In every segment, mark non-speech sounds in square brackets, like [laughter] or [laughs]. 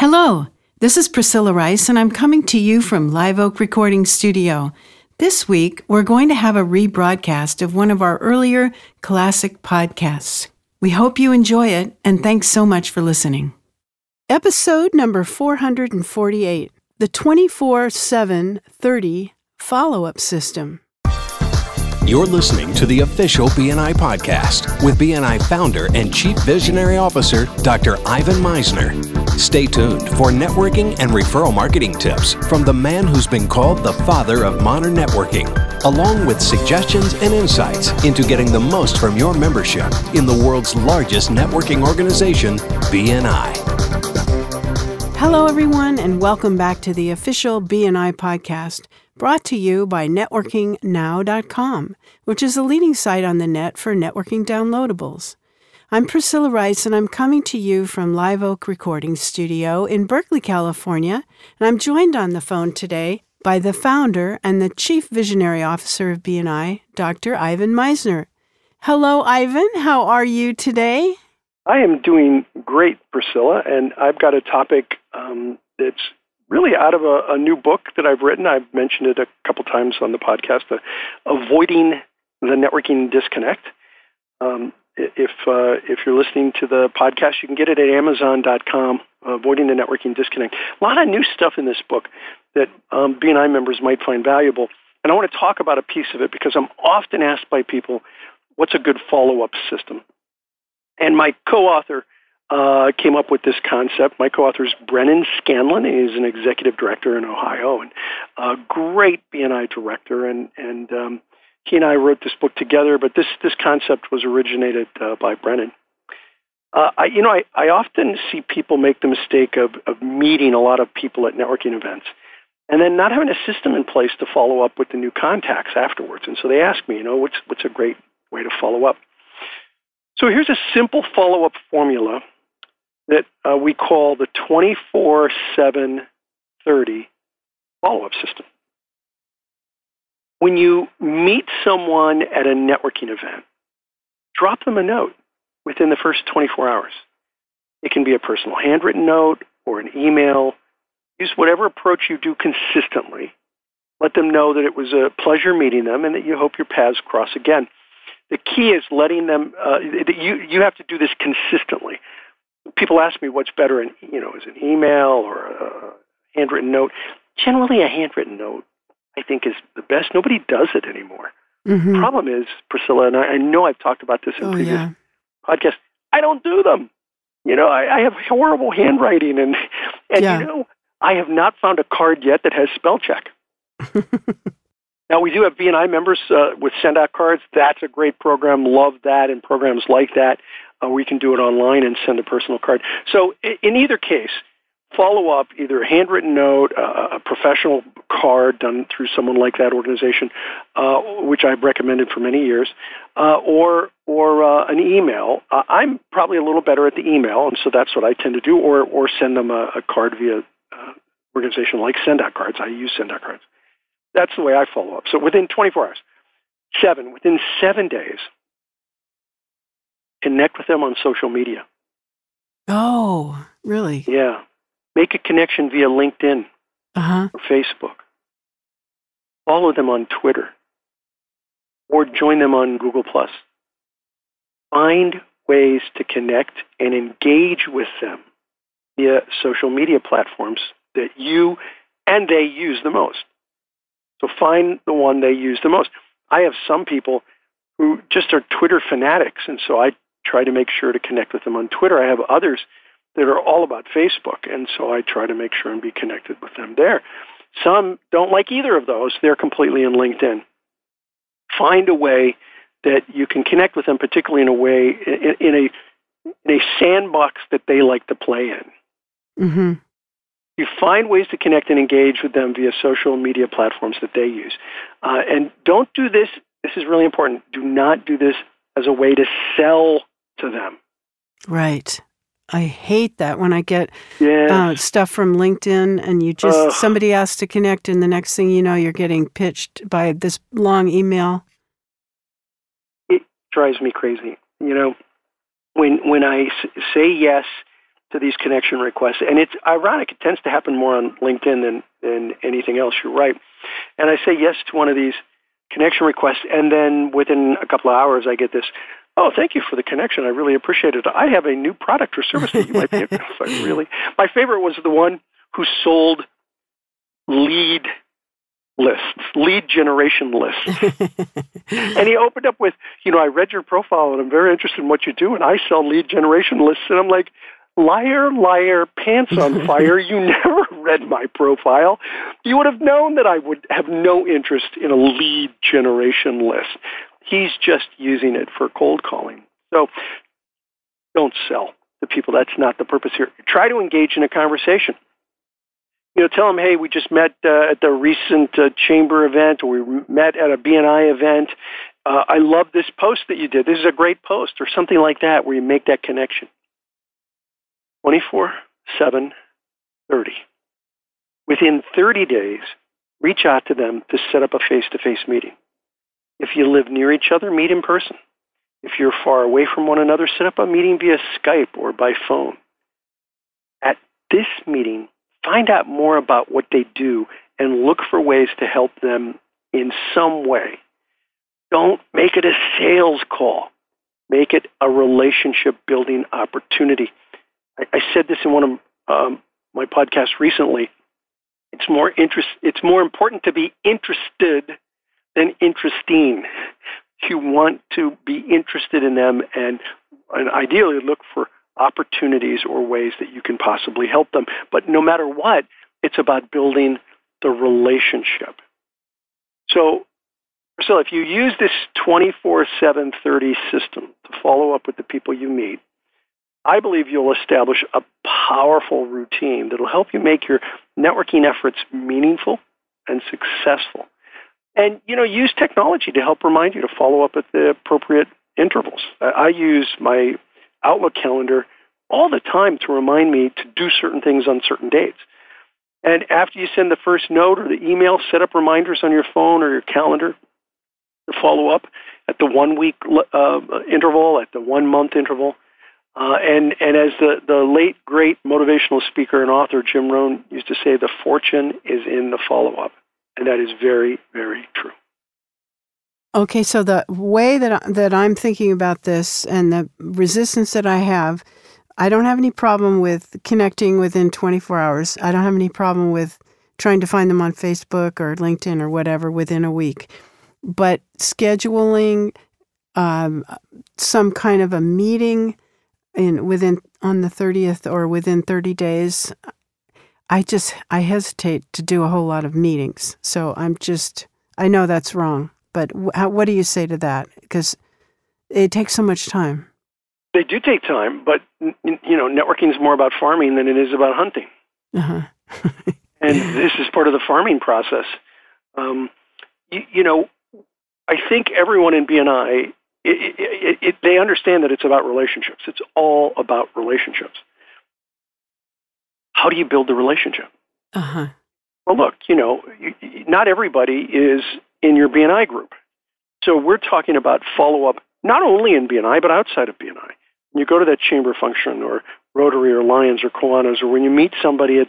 Hello, this is Priscilla Rice, and I'm coming to you from Live Oak Recording Studio. This week, we're going to have a rebroadcast of one of our earlier classic podcasts. We hope you enjoy it, and thanks so much for listening. Episode number 448 The 24 7 30 Follow Up System. You're listening to the official BNI podcast with BNI founder and chief visionary officer, Dr. Ivan Misner. Stay tuned for networking and referral marketing tips from the man who's been called the father of modern networking, along with suggestions and insights into getting the most from your membership in the world's largest networking organization, BNI. Hello, everyone, and welcome back to the official BNI podcast brought to you by networkingnow.com, which is a leading site on the net for networking downloadables. I'm Priscilla Rice, and I'm coming to you from Live Oak Recording Studio in Berkeley, California, and I'm joined on the phone today by the founder and the chief visionary officer of BNI, Dr. Ivan Misner. Hello, Ivan. How are you today? I am doing great, Priscilla, and I've got a topic um, that's really out of a, a, new book that I've written. I've mentioned it a couple times on the podcast, uh, Avoiding the Networking Disconnect. Um, if uh, if you're listening to the podcast, you can get it at Amazon.com. Avoiding the networking disconnect. A lot of new stuff in this book that um, BNI members might find valuable, and I want to talk about a piece of it because I'm often asked by people, "What's a good follow-up system?" And my co-author uh, came up with this concept. My co-author is Brennan Scanlon. He's an executive director in Ohio and a great BNI director. And and um, he and I wrote this book together. But this this concept was originated uh, by Brennan. Uh, I, you know, I, I often see people make the mistake of, of meeting a lot of people at networking events and then not having a system in place to follow up with the new contacts afterwards. And so they ask me, you know, what's, what's a great way to follow up? So here's a simple follow up formula that uh, we call the 24 7 30 follow up system. When you meet someone at a networking event, drop them a note within the first 24 hours. It can be a personal handwritten note or an email. Use whatever approach you do consistently. Let them know that it was a pleasure meeting them and that you hope your paths cross again. The key is letting them, uh, you, you have to do this consistently people ask me what's better, in, you know, is an email or a handwritten note. Generally, a handwritten note, I think, is the best. Nobody does it anymore. Mm-hmm. The problem is, Priscilla, and I, I, know I've talked about this in oh, previous yeah. podcasts. I don't do them. You know, I, I have horrible handwriting, and and yeah. you know, I have not found a card yet that has spell check. [laughs] now we do have BNI members uh, with send out cards. That's a great program. Love that, and programs like that uh, we can do it online and send a personal card. So in either case, follow up either a handwritten note, uh, a professional card done through someone like that organization, uh, which I've recommended for many years, uh, or or uh, an email. Uh, I'm probably a little better at the email, and so that's what I tend to do, or or send them a, a card via uh, organization like Sendout Cards. I use Sendout Cards. That's the way I follow up. So within 24 hours, seven within seven days, connect with them on social media. Oh, really? Yeah. Make a connection via LinkedIn uh-huh. or Facebook. Follow them on Twitter or join them on Google Plus. Find ways to connect and engage with them via social media platforms that you and they use the most. So find the one they use the most. I have some people who just are Twitter fanatics, and so I try to make sure to connect with them on Twitter. I have others that are all about Facebook, and so I try to make sure and be connected with them there. Some don't like either of those. They're completely in LinkedIn. Find a way that you can connect with them, particularly in a way, in, in a in a sandbox that they like to play in. Mm-hmm. You find ways to connect and engage with them via social media platforms that they use. Uh, and don't do this, this is really important, do not do this as a way to sell to them. Right. I hate that when I get yes. uh, stuff from LinkedIn and you just Ugh. somebody asks to connect, and the next thing you know, you're getting pitched by this long email. It drives me crazy. You know, when when I say yes to these connection requests. And it's ironic, it tends to happen more on LinkedIn than, than anything else, you're right. And I say yes to one of these connection requests, and then within a couple of hours, I get this, oh, thank you for the connection. I really appreciate it. I have a new product or service that you might be [laughs] interested in. Really? My favorite was the one who sold lead lists, lead generation lists. [laughs] and he opened up with, you know, I read your profile and I'm very interested in what you do, and I sell lead generation lists. And I'm like, liar, liar, pants on fire. you [laughs] never read my profile. You would have known that I would have no interest in a lead generation list. He's just using it for cold calling. So don't sell to people. That's not the purpose here. Try to engage in a conversation you know, tell them, hey, we just met uh, at the recent uh, chamber event, or we met at a BNI event. Uh, I love this post that you did. This is a great post, or something like that, where you make that connection. 24 7 30. Within 30 days, reach out to them to set up a face to face meeting. If you live near each other, meet in person. If you're far away from one another, set up a meeting via Skype or by phone. At this meeting, find out more about what they do and look for ways to help them in some way. Don't make it a sales call. Make it a relationship building opportunity. I, I said this in one of um, my podcasts recently. It's more interest. It's more important to be interested than interesting. You want to be interested in them and, and ideally look for opportunities or ways that you can possibly help them. But no matter what, it's about building the relationship. So, so if you use this 24 7 30 system to follow up with the people you meet, I believe you'll establish a powerful routine that'll help you make your networking efforts meaningful and successful. And you know, use technology to help remind you to follow up at the appropriate intervals. I use my Outlook calendar all the time to remind me to do certain things on certain dates. And after you send the first note or the email, set up reminders on your phone or your calendar to follow up at the one week uh, interval, at the one month interval. Uh, and, and as the, the late, great motivational speaker and author Jim Rohn used to say, the fortune is in the follow up. And that is very, very true. Okay, so the way that that I'm thinking about this and the resistance that I have, I don't have any problem with connecting within 24 hours. I don't have any problem with trying to find them on Facebook or LinkedIn or whatever within a week. But scheduling um, some kind of a meeting in within on the 30th or within 30 days, I just I hesitate to do a whole lot of meetings. So I'm just I know that's wrong. But how, what do you say to that? Because it takes so much time. They do take time, but you know, networking is more about farming than it is about hunting. Uh-huh. [laughs] and this is part of the farming process. Um, you, you, know, I think everyone in BNI it, it, it, they understand that it's about relationships. It's all about relationships. How do you build the relationship? Uh-huh. Well, look, you know, not everybody is in your BNI group. So we're talking about follow up not only in BNI, but outside of BNI. When you go to that chamber function or Rotary or Lions or Kiwanis, or when you meet somebody at,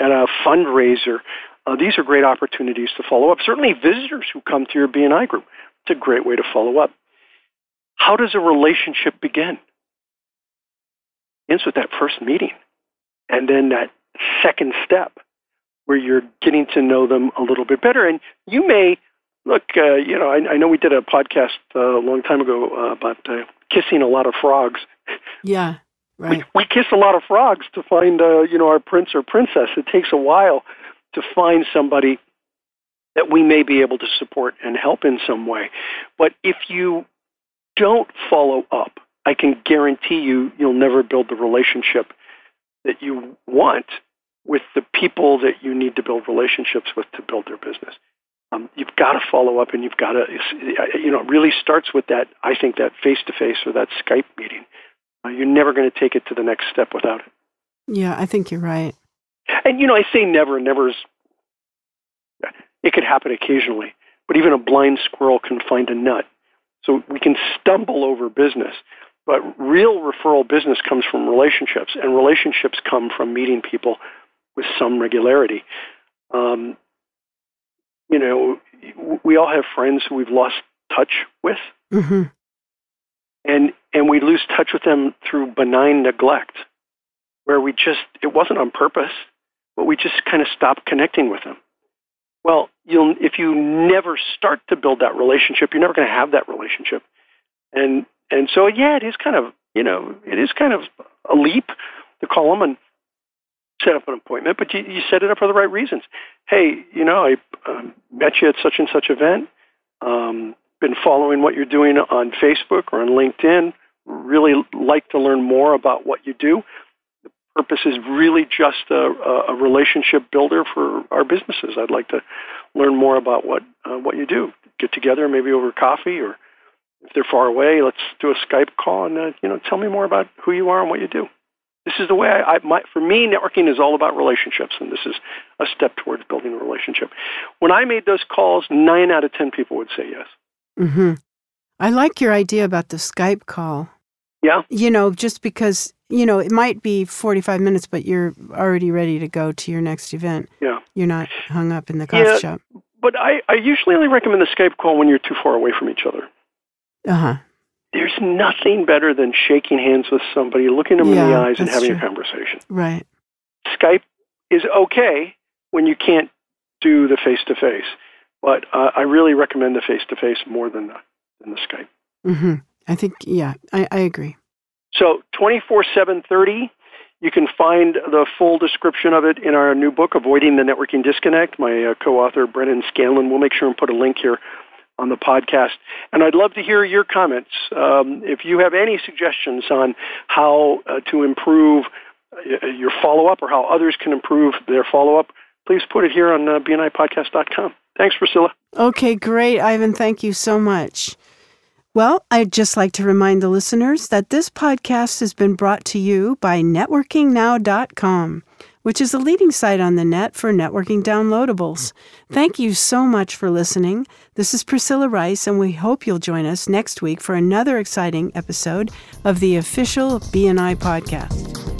at a fundraiser, uh, these are great opportunities to follow up. Certainly, visitors who come to your BNI group, it's a great way to follow up. How does a relationship begin? It ends with that first meeting. And then that second step where you're getting to know them a little bit better. And you may Look, uh, you know, I, I, know we did a podcast uh, a long time ago uh, about uh, kissing a lot of frogs. Yeah, right. We, we kiss a lot of frogs to find, uh, you know, our prince or princess. It takes a while to find somebody that we may be able to support and help in some way. But if you don't follow up, I can guarantee you you'll never build the relationship that you want with the people that you need to build relationships with to build their business um, you've got to follow up and you've got to, you know, it really starts with that, I think, that face to face or that Skype meeting. Uh, you're never going to take it to the next step without it. Yeah, I think you're right. And, you know, I say never, never is, it could happen occasionally, but even a blind squirrel can find a nut. So we can stumble over business. But real referral business comes from relationships, and relationships come from meeting people with some regularity. Um, you know, we all have friends who we've lost touch with, Mm-hmm. and and we lose touch with them through benign neglect, where we just it wasn't on purpose, but we just kind of stopped connecting with them. Well, you'll if you never start to build that relationship, you're never going to have that relationship, and and so yeah, it is kind of you know it is kind of a leap to call them and set up an appointment, but you, you set it up for the right reasons. Hey, you know, I um, met you at such and such event. Um, been following what you're doing on Facebook or on LinkedIn. Really like to learn more about what you do. The purpose is really just a, a relationship builder for our businesses. I'd like to learn more about what uh, what you do. Get together, maybe over coffee, or if they're far away, let's do a Skype call and uh, you know tell me more about who you are and what you do this is the way I, I my, for me networking is all about relationships and this is a step towards building a relationship when i made those calls nine out of ten people would say yes Mm-hmm. I like your idea about the Skype call. yeah You know, just because, you know, it might be 45 minutes, but you're already ready to go to your next event. yeah You're not hung up in the coffee Yeah. shop. but I, I usually only recommend the skype call when you're too far away from each other Uh huh. there's nothing better than shaking hands with somebody looking them in the eyes and having true. a conversation Right. skype is okay when you can't do the face to face but uh, i really recommend the face to face more than the, than the skype Mm-hmm. I think, yeah, I, I agree. So 24 7 30, you can find the full description of it in our new book, Avoiding the Networking Disconnect. My uh, co author, Brennan Scanlon, will make sure and put a link here on the podcast. And I'd love to hear your comments. Um, if you have any suggestions on how uh, to improve uh, your follow up or how others can improve their follow up, please put it here on uh, bnipodcast.com. Thanks, Priscilla. Okay, great, Ivan. Thank you so much. Well, I'd just like to remind the listeners that this podcast has been brought to you by networkingnow.com, which is a leading site on the net for networking downloadables. Thank you so much for listening. This is Priscilla Rice, and we hope you'll join us next week for another exciting episode of the official BNI podcast.